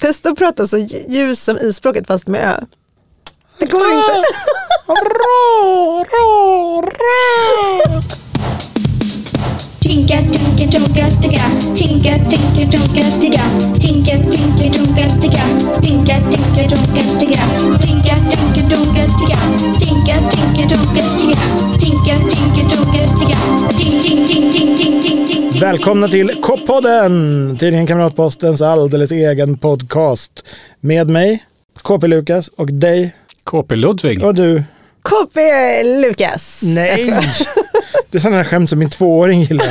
Testa att prata så ljus som ispråket fast med ö. Det går inte. Tinka, tinka, tunka, ticka. Tinka, tinka, tunka, ticka. Tinka, tinka, tunka, ticka. Tinka, tinka, tunka, ticka. Tinka, tinka, tunka, ticka. Välkomna till K-podden! Tidningen Kamratpostens alldeles egen podcast. Med mig, KP Lukas och dig KP Ludvig. och du. KP Lukas. Nej! Det är sådana här skämt som min tvååring gillar.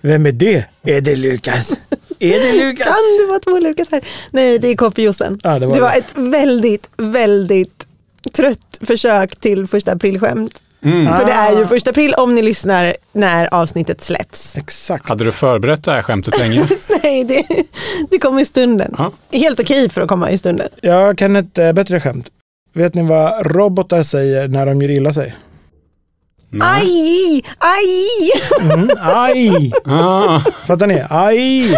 Vem är det? Är det Lukas? Är det Lukas? Kan det vara två Lukas här? Nej, det är KP Jossan. Ja, det var det var det. ett väldigt, väldigt trött försök till första aprilskämt. För det är ju första april om ni lyssnar när avsnittet släpps. Exakt. Hade du förberett det här skämtet länge? Nej, det, det kommer i stunden. Ja. Helt okej för att komma i stunden. Jag kan ett äh, bättre skämt. Vet ni vad robotar säger när de gör illa sig? Aj! Aj! Mm, aj! Ah, Fattar ni? Aj!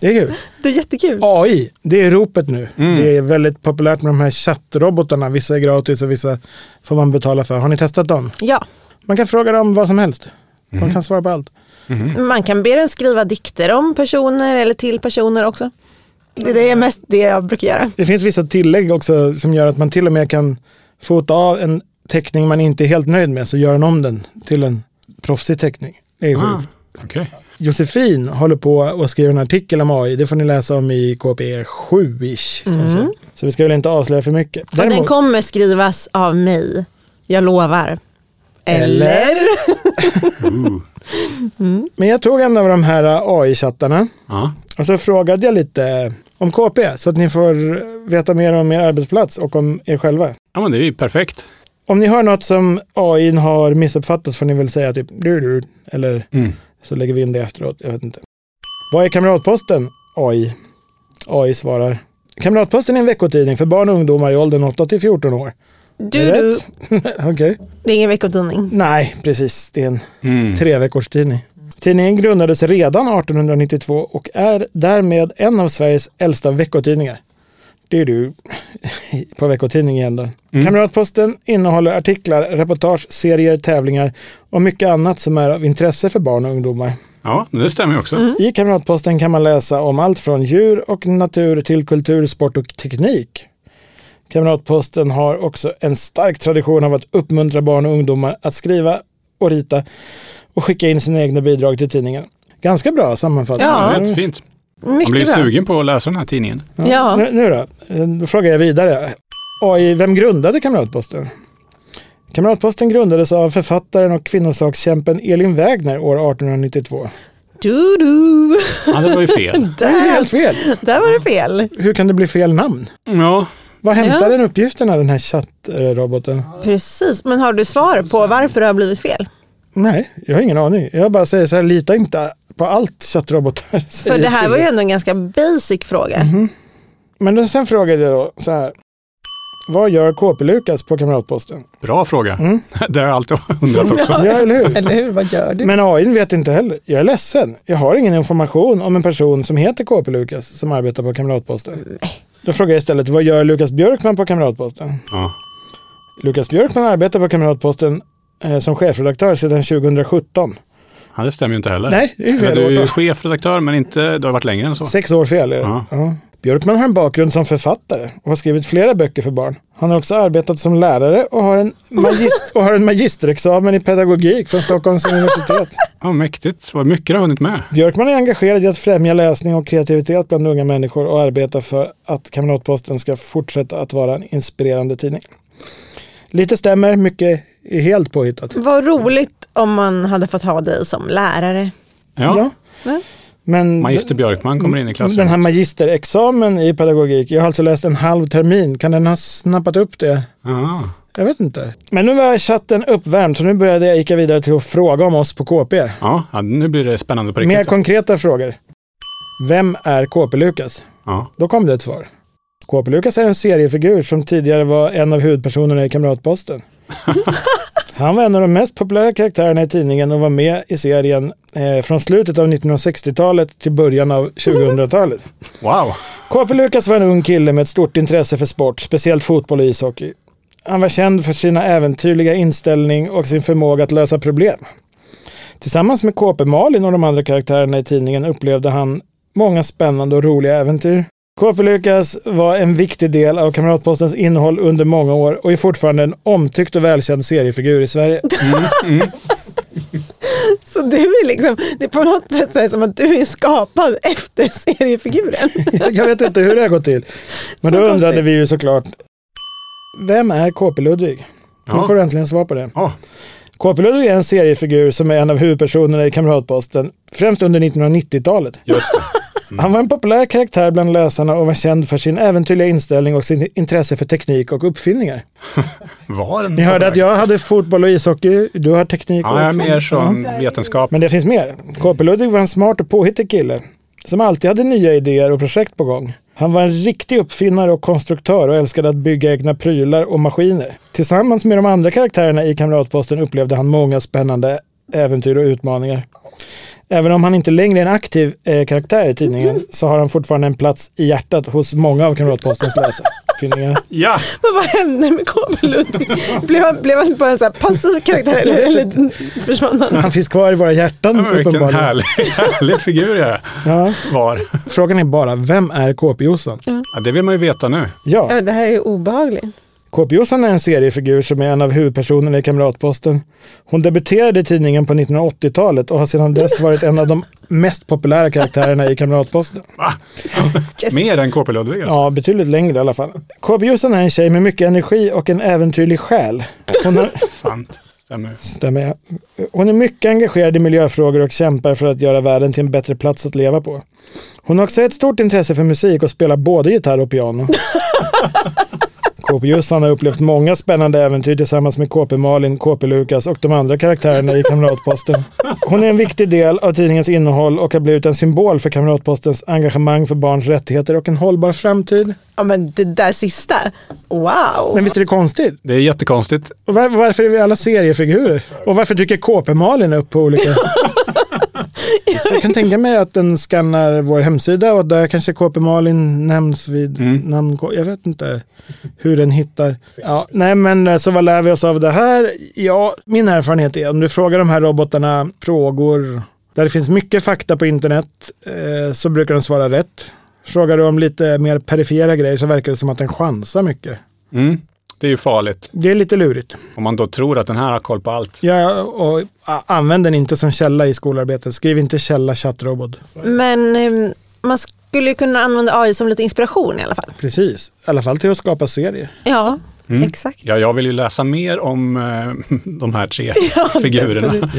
Det är kul. Det är jättekul. AI, det är ropet nu. Mm. Det är väldigt populärt med de här chattrobotarna. Vissa är gratis och vissa får man betala för. Har ni testat dem? Ja, Man kan fråga dem vad som helst. De kan svara på allt. man kan be den skriva dikter om personer eller till personer också. Det det är mest det jag brukar göra. Det finns vissa tillägg också som gör att man till och med kan fota av en teckning man inte är helt nöjd med så gör den om den till en proffsig teckning. Det är ah, sjukt. Josefin håller på att skriva en artikel om AI. Det får ni läsa om i KP 7-ish. kanske. Så vi ska väl inte avslöja för mycket. Och den Däremot- kommer skrivas av mig. Jag lovar. Eller? Men jag tog en av de här AI-chattarna Ja. och så frågade jag lite om KP så att ni får veta mer om er arbetsplats och om er själva. ja, men det är ju perfekt. Om ni har något som AI har missuppfattat får ni väl säga typ du, du eller Mm. Så lägger vi in det efteråt. Jag vet inte. Vad är Kamratposten? AI. AI svarar. Kamratposten är en veckotidning för barn och ungdomar i åldern 8 till 14 år. Du, du. det Okej. Det är ingen veckotidning. Nej, precis. Det är en Mm. tre veckors tidning. Tidningen grundades redan 1892 och är därmed en av Sveriges äldsta veckotidningar. Det är du på veckotidning igen då. Kamratposten innehåller artiklar, reportage, serier, tävlingar och mycket annat som är av intresse för barn och ungdomar. Ja, det stämmer också. I Kamratposten kan man läsa om allt från djur och natur till kultur, sport och teknik. Kamratposten har också en stark tradition av att uppmuntra barn och ungdomar att skriva och rita och skicka in sina egna bidrag till tidningen. Ganska bra sammanfattning. Ja. Ja. Jättefint. Man blir Mycket bra. sugen på att läsa den här tidningen. Ja. Nu, nu då? Då frågar jag vidare. AI, vem grundade Kamratposten? Kamratposten grundades av författaren och kvinnosakskämpen Elin Wägner år 1892. Du, du. Ja, det var ju fel. Det är Där, helt fel. där var det fel. Hur kan det bli fel namn? Ja, Vad hämtar Ja. den uppgifterna, den här chattroboten? Precis, men har du svar på varför det har blivit fel? Nej, jag har ingen aning. Jag bara säger så här, lita inte på allt chattrobotar För säger det här till var ju ändå en ganska basic fråga. Men då, sen frågade jag då så här. Vad gör KP-Lukas på Kamratposten? bra fråga. Mm. Det har jag alltid undrat också. Ja, eller hur? Eller hur, vad gör du? Men AI vet inte heller. Jag är ledsen. Jag har ingen information om en person som heter KP-Lukas som arbetar på Kamratposten. Då frågar jag istället, vad gör Lukas Björkman på Kamratposten? Ja. Lukas Björkman arbetar på Kamratposten eh, som chefredaktör sedan 2017. Ja, det stämmer ju inte heller. Nej, det är fel Du är chefredaktör, men inte, du har varit längre än så. Sex år fel är det. Ja. Ja. Björkman har en bakgrund som författare och har skrivit flera böcker för barn. Han har också arbetat som lärare och har en, magist- och har en magisterexamen i pedagogik från Stockholms universitet. Ja, mäktigt. Vad mycket du har hunnit med. Björkman är engagerad i att främja läsning och kreativitet bland unga människor och arbetar för att Kamratposten ska fortsätta att vara en inspirerande tidning. Lite stämmer, mycket är helt påhittat. Vad roligt om man hade fått ha dig som lärare. Ja. Ja. Men Magister Björkman kommer in i den här magisterexamen i pedagogik, jag har alltså läst en halv termin, kan den ha snappat upp det? Ja. Jag vet inte. Men nu var chatten uppvärmd så nu började jag gick vidare till att fråga om oss på KP. Ja, nu blir det spännande på Mer riktigt. konkreta frågor. Vem är KP-Lukas? Ja. Då kom det ett svar. KP-Lukas är en seriefigur som tidigare var en av huvudpersonerna i Kamratposten. Han var en av de mest populära karaktärerna i tidningen och var med i serien eh, från slutet av 1960-talet till början av 2000-talet. Wow. KP Lukas var en ung kille med ett stort intresse för sport, speciellt fotboll och ishockey. Han var känd för sina äventyrliga inställning och sin förmåga att lösa problem. Tillsammans med KP Malin och de andra karaktärerna i tidningen upplevde han många spännande och roliga äventyr. KP Lukas var en viktig del av Kamratpostens innehåll under många år och är fortfarande en omtyckt och välkänd seriefigur i Sverige. Så du är liksom, det är på något sätt så som att du är skapad efter seriefiguren. Jag vet inte hur det har gått till. Men Så då undrade konstigt. vi ju såklart, vem är KP Ludvig? Nu Ja. får du äntligen svar på det. Ja. KP Ludvig är en seriefigur som är en av huvudpersonerna i Kamratposten, främst under 1990-talet. Just det. Han var en populär karaktär bland läsarna och var känd för sin äventyrliga inställning och sin intresse för teknik och uppfinningar. Var Ni hörde att jag hade fotboll och ishockey, du har teknik och Ja, är uppfinningar. mer som vetenskap. Men det finns mer. KP Ludvig var en smart och påhittig kille som alltid hade nya idéer och projekt på gång. Han var en riktig uppfinnare och konstruktör och älskade att bygga egna prylar och maskiner. Tillsammans med de andra karaktärerna i Kamratposten upplevde han många spännande äventyr och utmaningar. Även om han inte längre är en aktiv eh, karaktär i tidningen så har han fortfarande en plats i hjärtat hos många av Kamratpostens läsare. Ja, Men vad hände med KB Ludvig? Blev han, blev han bara en så här passiv karaktär eller, eller försvann han? Han finns kvar i våra hjärtan men vilken härlig, härlig figur jag Ja. var. Frågan är bara, vem är KP-Jossan? Ja, det vill man ju veta nu. Ja. Ja, det här är obehagligt. KP-Jossan är en seriefigur som är en av huvudpersonerna i Kamratposten. Hon debuterade i tidningen på 1980-talet och har sedan dess varit en av de mest populära karaktärerna i Kamratposten. Yes. Mer än KP Ludvig alltså. Ja, betydligt längre i alla fall. KP-Jossan är en tjej med mycket energi och en äventyrlig själ. Hon, har, Sant. Stämmer. hon är mycket engagerad i miljöfrågor och kämpar för att göra världen till en bättre plats att leva på. Hon har också ett stort intresse för musik och spelar både gitarr och piano. KP Jussan har upplevt många spännande äventyr tillsammans med KP Malin, KP Lukas och de andra karaktärerna i Kamratposten. Hon är en viktig del av tidningens innehåll och har blivit en symbol för Kamratpostens engagemang för barns rättigheter och en hållbar framtid. Ja, men det där sista, wow. Men visst är det konstigt? Det är jättekonstigt. Och var, varför är vi alla seriefigurer? Och varför dyker KP Malin upp på olika... Så jag kan tänka mig att den skannar vår hemsida och där kanske KP Malin nämns vid namn. Jag vet inte hur den hittar. Ja, nej, men eh, så vad lär vi oss av det här? Ja, min erfarenhet är om du frågar de här robotarna frågor där det finns mycket fakta på internet eh, så brukar de svara rätt. Frågar du om lite mer perifera grejer så verkar det som att den chansar mycket. Mm. Det är ju farligt. Det är lite lurigt. Om man då tror att den här har koll på allt. Ja, och använd den inte som källa i skolarbetet. Skriv inte källa chattrobot. Men eh, man skulle ju kunna använda AI som lite inspiration i alla fall. Precis, i alla fall till att skapa serier. Ja, Mm. exakt. Ja, jag vill ju läsa mer om eh, de här tre figurerna.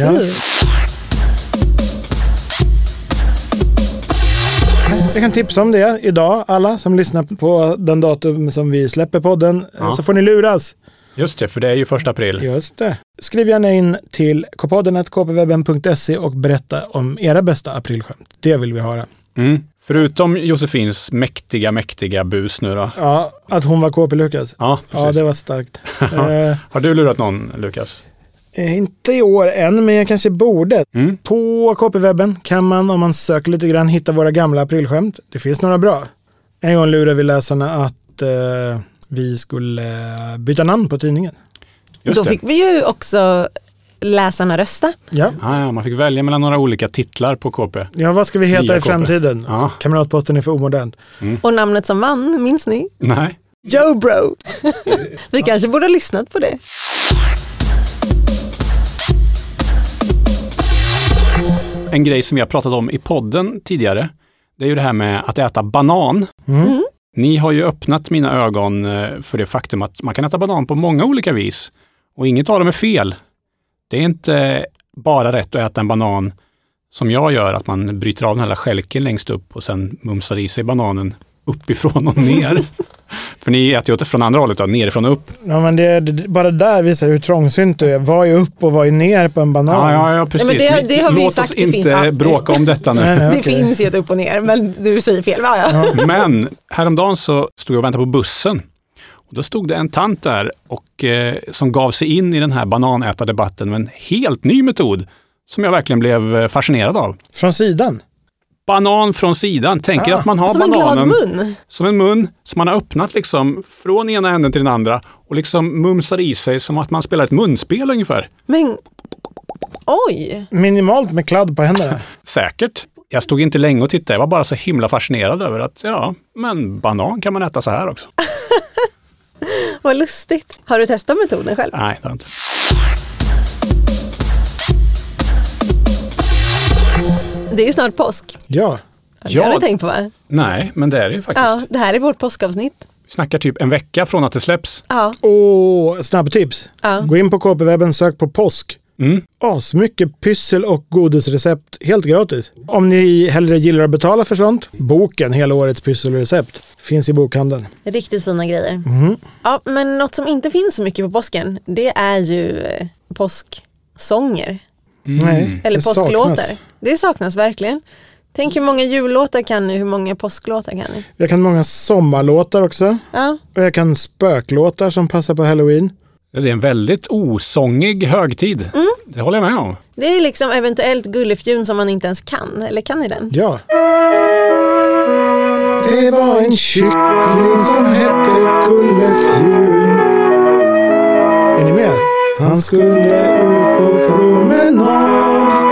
Jag kan tipsa om det idag, alla som lyssnar på den datum som vi släpper podden. Ja. Så får ni luras. Just det, för det är ju första april. Just det. Skriv gärna in till kpodden.kpwebben.se och berätta om era bästa aprilskämt. Det vill vi höra. Mm. Förutom Josefins mäktiga, mäktiga bus nu då. Ja, att hon var KP-Lukas. Ja, precis. Ja, det var starkt. eh, Har du lurat någon, Lukas? Eh, Inte i år än, men jag kanske borde. Mm. På KP-webben kan man, om man söker lite grann, hitta våra gamla aprilskämt. Det finns några bra. En gång lurade vi läsarna att eh, vi skulle eh, byta namn på tidningen. Just Då det. fick vi ju också läsarna rösta. Ja. Ah, ja, man fick välja mellan några olika titlar på KP. ja, vad ska vi heta Nya i KP. framtiden? Ja. Kamratposten är för omodern. Och namnet som vann, minns ni? Nej. Joe Bro. vi kanske borde ha lyssnat på det. En grej som vi har pratat om i podden tidigare, det är ju det här med att äta banan. Mm. Ni har ju öppnat mina ögon eh, för det faktum att man kan äta banan på många olika vis. Och inget av dem är fel. Det är inte bara rätt att äta en banan som jag gör, att man bryter av den här stjälken längst upp och sen mumsar i sig bananen uppifrån och ner. för ni äter ju åt- från andra hållet, då, nerifrån och upp. Ja, men det, det, bara där visar hur trångsynt du är. Vad är upp och vad är ner på en banan? Ja, ja, ja precis. men det- det har vi Låt sagt, oss det inte bråka om detta nu. Nej, nej, Det okej. finns ju ett upp och ner, men du säger fel. Va? Ja. Men häromdagen så stod jag och väntade på bussen. Och då stod det en tant där och, eh, som gav sig in i den här bananätardebatten med en helt ny metod som jag verkligen blev eh, fascinerad av. Från sidan. Banan från sidan. Tänker Ah, att man har Som en bananen glad mun. som en mun som man har öppnat liksom från ena änden till den andra och liksom mumsar i sig som att man spelar ett munspel ungefär. Men oj, Minimalt med kladd på händerna. Säkert. Jag stod inte länge och tittade. Jag var bara så himla fascinerad över att ja, men banan kan man äta så här också. vad lustigt. Har du testat metoden själv? Nej, det har jag inte. Det är ju snart påsk. Ja. Det har Ja. du tänkt på va? Nej, men det är det ju faktiskt. Ja, det här är vårt påskavsnitt. Vi snackar typ en vecka från att det släpps. Ja, Och snabbtips. Ja. Gå in på KP-webben, sök på påsk. Mm. Asmycket pyssel och godisrecept helt gratis. Om ni hellre gillar att betala för sånt, boken Hela årets pysselrecept finns i bokhandeln. riktigt fina grejer. Mhm. Ja, men något som inte finns så mycket på påsken, det är ju eh, påsksånger. Nej, Eller det påsklåtar. saknas. Det saknas verkligen. Tänk hur många jullåtar kan ni, hur många påsklåtar kan ni? Jag kan många sommarlåtar också. Ja, Och jag kan spöklåtar som passar på halloween. Det är en väldigt osångig högtid. Mm. Det håller jag med om. det är liksom eventuellt Gullefjun som man inte ens kan, eller kan ni den? Ja. Det var en kyckling som hette Gullefjun. Är ni med? Han skulle ut på promenad.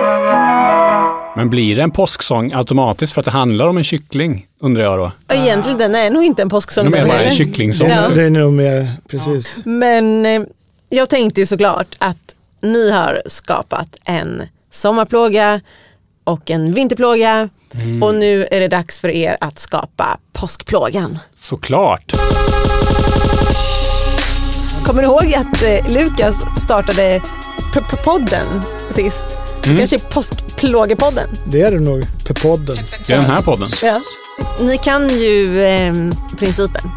Men blir det en påsksång automatiskt för att det handlar om en kyckling? Undrar jag då. Egentligen den är nog inte en påsksång. Det är den bara en kycklingsång. Det, Ja. är- det är nog mer precis. Men eh, jag tänkte ju såklart att ni har skapat en sommarplåga och en vinterplåga Mm. och nu är det dags för er att skapa påskplågan. Såklart. Kommer du ihåg att eh, Lukas startade p- p- podden sist? Mm. Kanske påskplågepodden. Det är det nog. P-podden. Det är den här podden. Ja. Ni kan ju eh, principen.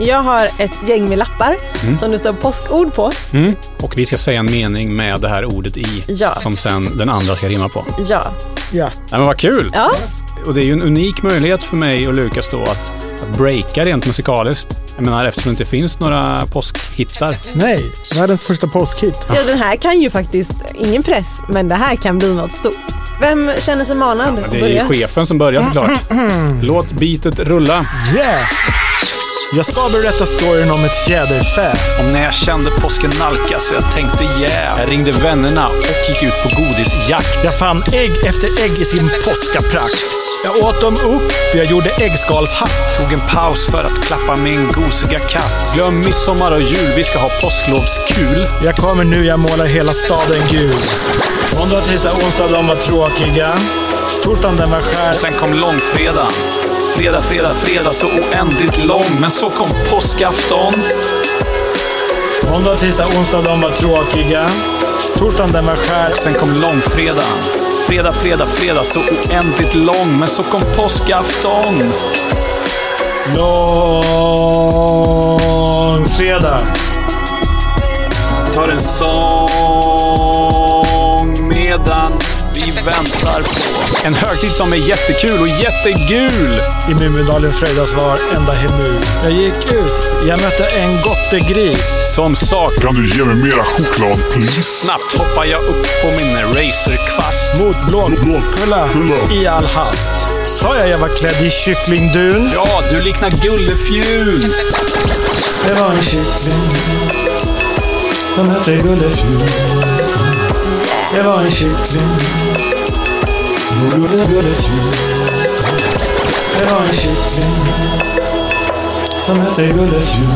Jag har ett gäng med lappar som det står påskord på. Mm. Och vi ska säga en mening med det här ordet i Ja. som sen den andra ska rimma på. Ja. Ja. Nej, men vad kul! ja, Och det är ju en unik möjlighet för mig och Lukas då att, att breaka rent musikaliskt. Jag menar eftersom det inte finns några påskhittar. Nej, världens första påskhit. ja, den här kan ju faktiskt, ingen press, men det här kan bli något stort. Vem känner sig manad att Det är ju börja? chefen som börjar såklart. Låt beatet rulla. Yeah! Jag ska berätta storyn om ett fjäderfä. Om när jag kände påsken nalkas och jag tänkte yeah. Jag ringde vännerna och gick ut på godisjakt. Jag fann ägg efter ägg i sin påskaprakt. Jag åt dem upp, jag gjorde äggskalshatt. Tog en paus för att klappa min gosiga katt. Glöm midsommar och jul, vi ska ha påsklovskul. Jag kommer nu, jag målar hela staden gul. Måndag, tisdag, onsdag, de var tråkiga. Torsdagen den var skär. Sen kom långfredagen. Fredag, fredag, fredag så oändligt lång. Men så kom påskafton. Måndag, tisdag, onsdag, de var tråkiga. Torsdagen den var skär. Sen kom långfredagen. Fredag, fredag, fredag så oändligt lång. Men så kom påskafton. Långfredag. Tar en sång medan vi väntar på en högtid som är jättekul och jättegul. I Mumindalen fröjdas varenda hemul. Jag gick ut, jag mötte en gottegris. Som sak Kan du ge mig mera choklad, please? snabbt hoppar jag upp på min racerkvast. Mot blåkulla i all hast. Sa jag jag var klädd i kycklingdun? Ja, du liknar Gullefjun. Det var en kyckling som hette Gullefjun. Det var en kyckling. Gulle- Gullefjun. Det var en kyckling som hette Gullefjun.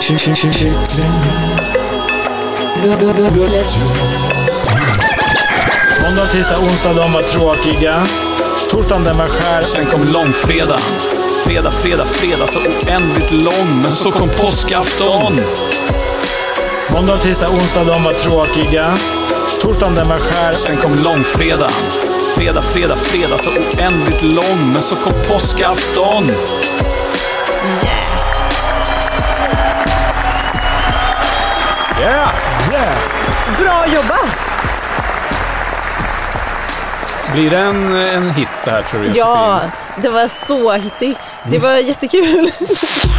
Ky- ky- ky- Kyckling. Måndag, tisdag, onsdag de var tråkiga. Torsdagen den var skär. Sen kom långfredagen. Fredag, fredag, fredag så oändligt lång. Men så kom påskafton. Måndag, tisdag, onsdag de var tråkiga. Torsdagen den var skär. Sen kom långfredagen. Fredag, fredag, fredag så oändligt lång. Men så kom påskafton. Yeah! Yeah. Bra jobbat! Blir det en, en hit det här tror du Ja, det var så hittigt. Det var jättekul.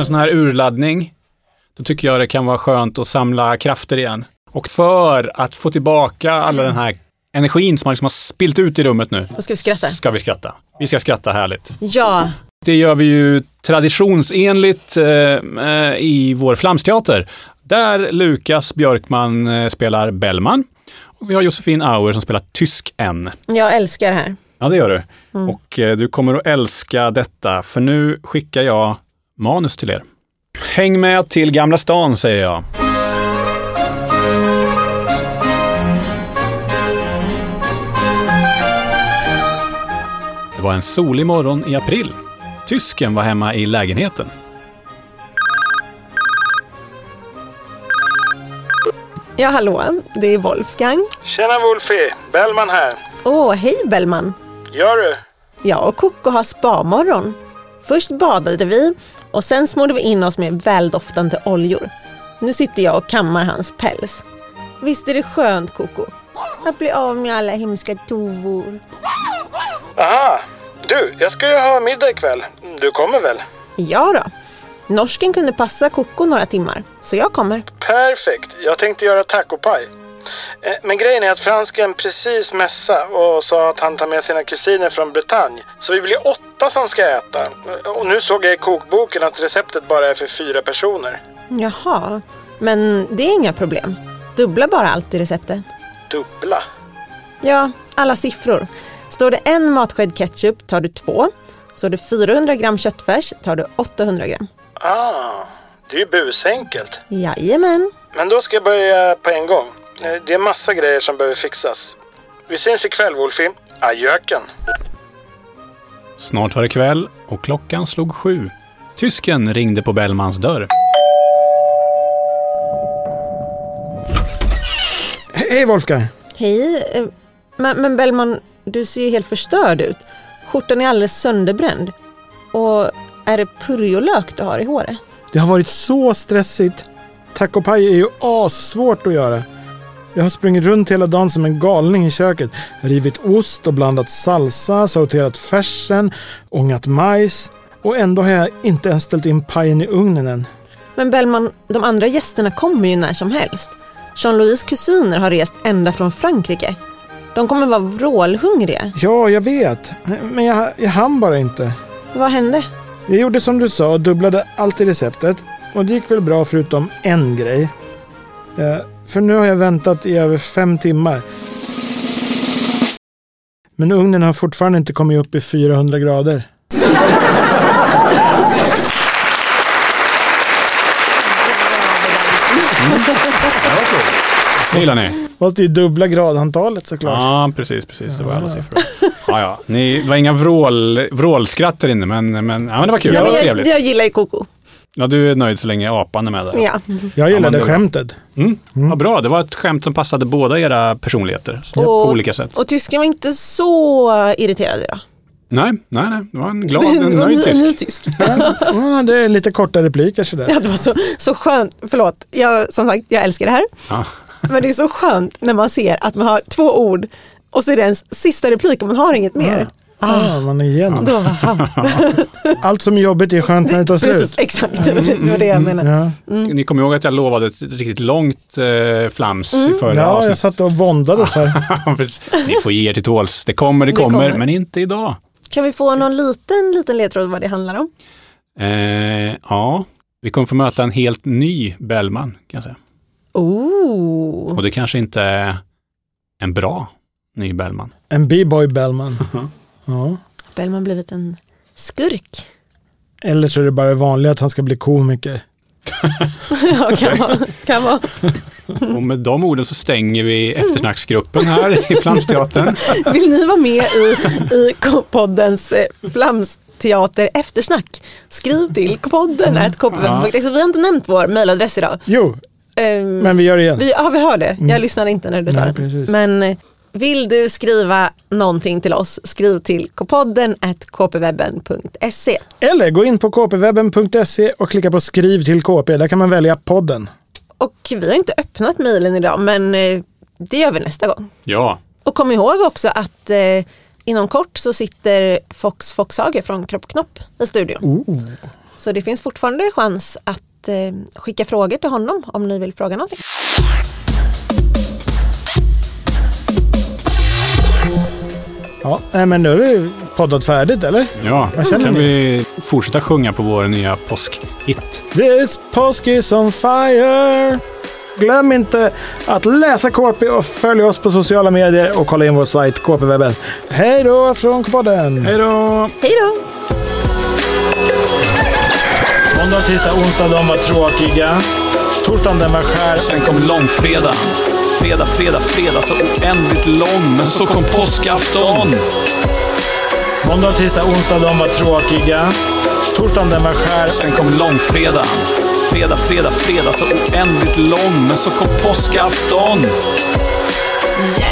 efter en sån här urladdning, då tycker jag det kan vara skönt att samla krafter igen. Och för att få tillbaka alla den här energin som man liksom har spilt ut i rummet nu, Då ska vi skratta. ska vi skratta. Vi ska skratta härligt. Ja, Det gör vi ju traditionsenligt eh, eh, i vår flamsteater. Där Lukas Björkman eh, spelar Bellman. Och vi har Josefin Auer som spelar tysk N. jag älskar det här. Ja, det gör du. Och eh, du kommer att älska detta, för nu skickar jag manus till er. Häng med till Gamla stan, säger jag. Det var en solig morgon i april. Tysken var hemma i lägenheten. Ja, hallå, det är Wolfgang. Tjena Wolfie, Bellman här. Åh, hej Bellman. Gör du? Jag och Koko har spamorgon. Först badade vi och sen smorde vi in oss med väldoftande oljor. Nu sitter jag och kammar hans päls. Visst är det skönt Koko? Att bli av med alla hemska tovor. Aha, du, jag ska ju ha middag ikväll. Du kommer väl? Ja då. Norsken kunde passa Koko några timmar, så jag kommer. Perfekt, jag tänkte göra tacopaj. Eh, Men grejen är att fransken precis mässa och sa att han tar med sina kusiner från Bretagne. Så vi blir åtta som ska äta. Och nu såg jag i kokboken att receptet bara är för fyra personer. Jaha, men det är inga problem. Dubbla bara allt i receptet. Dubbla. Ja, alla siffror. Står det en matsked ketchup tar du två. Står det 400 gram köttfärs tar du 800 gram. Ah, det är ju busenkelt. Jajamän. Men då ska jag börja på en gång. Eh, Det är massa grejer som behöver fixas. Vi syns ikväll Wolfie. Adjöken. Snart var det kväll och klockan slog sju. Tysken ringde på Bellmans dörr. Hej Wolfgang. Hej. eh, Men, men Bellman, du ser ju helt förstörd ut. Skjortan är alldeles sönderbränd. Och är det purjolök du har i håret? Det har varit så stressigt. Tacopaj är ju assvårt att göra. Jag har sprungit runt hela dagen som en galning i köket. Rivit ost och blandat salsa, sauterat färsen, ångat majs. Och ändå har jag inte ens ställt in pajen i ugnen än. Men Bellman, de andra gästerna kommer ju när som helst. Jean-Louis kusiner har rest ända från Frankrike. De kommer vara vrålhungriga. Ja, jag vet. Men jag, jag hann bara inte. Vad hände? Jag gjorde som du sa och dubblade allt i receptet. Och det gick väl bra förutom en grej. Eh, för nu har jag väntat i över fem timmar. Men ugnen har fortfarande inte kommit upp i 400 grader. Det gillar ni? Måste ju dubbla gradantalet såklart. Ja, precis, precis. Det var alla siffror. Ja, ja. Ni, det var inga vrål, vrålskratt där inne, men, men, ja, men det var kul. Ja, det var jag, trevligt. jag gillar ju Koko. Ja, du är nöjd så länge apan är med där. Ja. Jag Ja, gillade var- skämtet. Mm. Ja, bra, det var ett skämt som passade båda era personligheter så, på Och- olika sätt. Och tysken var inte så irriterad idag. Nej, nej, nej. Det var en glad, Det en nöjd en ny tysk. tysk. Ja, det är lite korta repliker sådär. Ja, det var så, så skönt. Förlåt, jag, som sagt, jag älskar det här. Ja. Men det är så skönt när man ser att man har två ord och så är det ens sista replik och man har inget mer. Ah, man är igenom. Då var han. Allt som är jobbigt är skönt när det tar Precis, slut. exakt. Det var det jag menade. Ja, Ni kommer ihåg att jag lovade ett riktigt långt eh, flams i förra ja jag avsnittet? satt och våndades här. Precis. Ni får ge er till tåls. Det kommer, det Det kommer, kommer. men inte idag. Kan vi få någon liten, liten ledtråd vad det handlar om? Eh, ja, vi kommer få möta en helt ny Bellman, kan jag säga. Oh. Och det kanske inte är en bra ny Bellman. En B-boy Bellman. Ja. Bellman blivit en skurk. Eller så är det bara vanligt att han ska bli komiker. Ja, kan vara. Kan vara. Och med de orden så stänger vi eftersnacksgruppen här i Flamsteatern. Vill ni vara med i, i K-poddens eh, Flamsteater eftersnack? Skriv till podden Mm. kpwebb.se. Vi har inte nämnt vår mejladress idag. Jo, Ehm, men vi gör det igen. Vi, ja, vi hör det. Jag lyssnade inte när du sa Nej, det. precis. Men eh, vill du skriva någonting till oss, skriv till kpodden kpwebben.se. Eller gå in på kpwebben.se och klicka på skriv till KP. Där kan man välja podden. Och vi har inte öppnat mejlen idag, men eh, det gör vi nästa gång. Ja, Och kom ihåg också att eh, inom kort så sitter Fox Foxhage från Kropp Knopp i studion. Oh. Så det finns fortfarande chans att eh, skicka frågor till honom om ni vill fråga någonting. Ja, nej, men nu har vi poddat färdigt, eller? Ja, Vad känner kan ni? vi fortsätta sjunga på vår nya påskhit. This påsk is on fire! Glöm inte att läsa KP och följa oss på sociala medier och kolla in vår sajt KP-webben. Hej då från K-podden! Hej då! Hej då! Måndag, tisdag, onsdag de var tråkiga. Torsdagen den var skär. Sen kom långfredag. Fredag, fredag, fredag så oändligt lång. Men så kom påskafton. Måndag, tisdag, onsdag de var tråkiga. Torsdagen den var skär. Sen kom långfredag. Fredag, fredag, fredag så oändligt lång. Men så kom påskafton. Yeah!